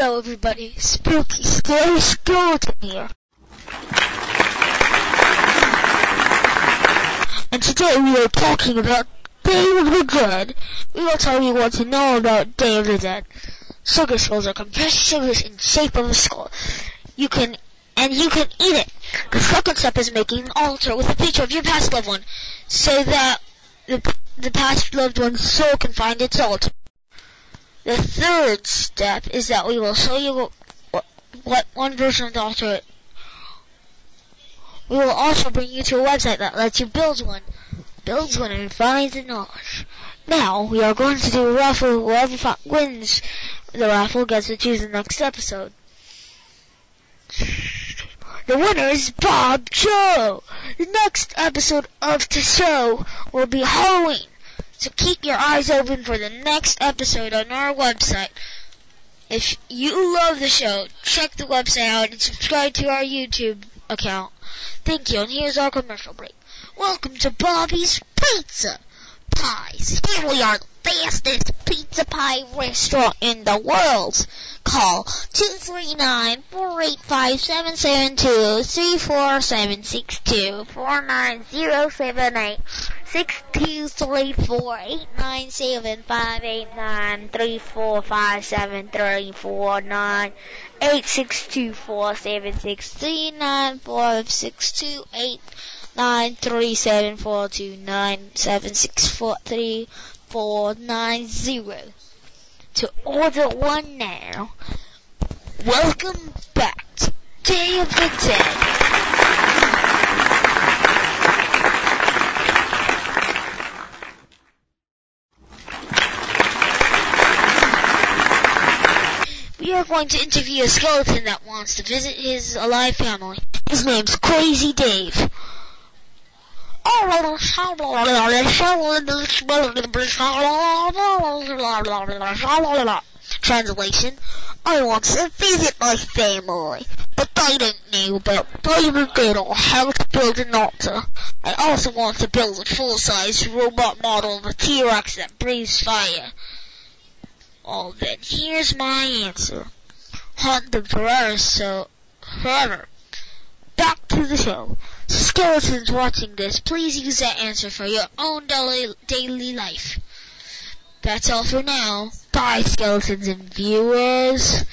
Hello everybody, spooky, scary skeleton here. And today we are talking about Day of the Dead. We will tell you what to know about Day of the Dead. Sugar skulls are compressed sugars in shape of a skull. You can, and you can eat it. The second step is making an altar with a picture of your past loved one, so that the, the past loved one's soul can find its altar. The third step is that we will show you what, one version of the altar. We will also bring you to a website that lets you build one, builds one and finds the knowledge. Now we are going to do a raffle. Whoever wins the raffle gets to choose the next episode. The winner is Bob Joe. The next episode of the show will be Halloween. So keep your eyes open for the next episode on our website. If you love the show, check the website out and subscribe to our YouTube account. Thank you, and here's our commercial break. Welcome to Bobby's Pizza Pies. Here we are, the fastest pizza pie restaurant in the world. Call 239-485-772, 34762, Six two three four eight nine seven five eight nine three four five seven three four nine eight six two four seven six three nine four six two eight nine three seven four two nine seven six four three four nine zero. To order one now. Welcome back to Day of the Dead. We are going to interview a skeleton that wants to visit his alive family. His name's Crazy Dave. Translation. I want to visit my family, but they don't know about Day of the Dead how to build an altar. I also want to build a full-size robot model of a T-Rex that breathes fire. Oh, then here's my answer. Hunt them forever, so forever. Back to the show. Skeletons watching this, please use that answer for your own daily life. That's all for now. Bye, skeletons and viewers.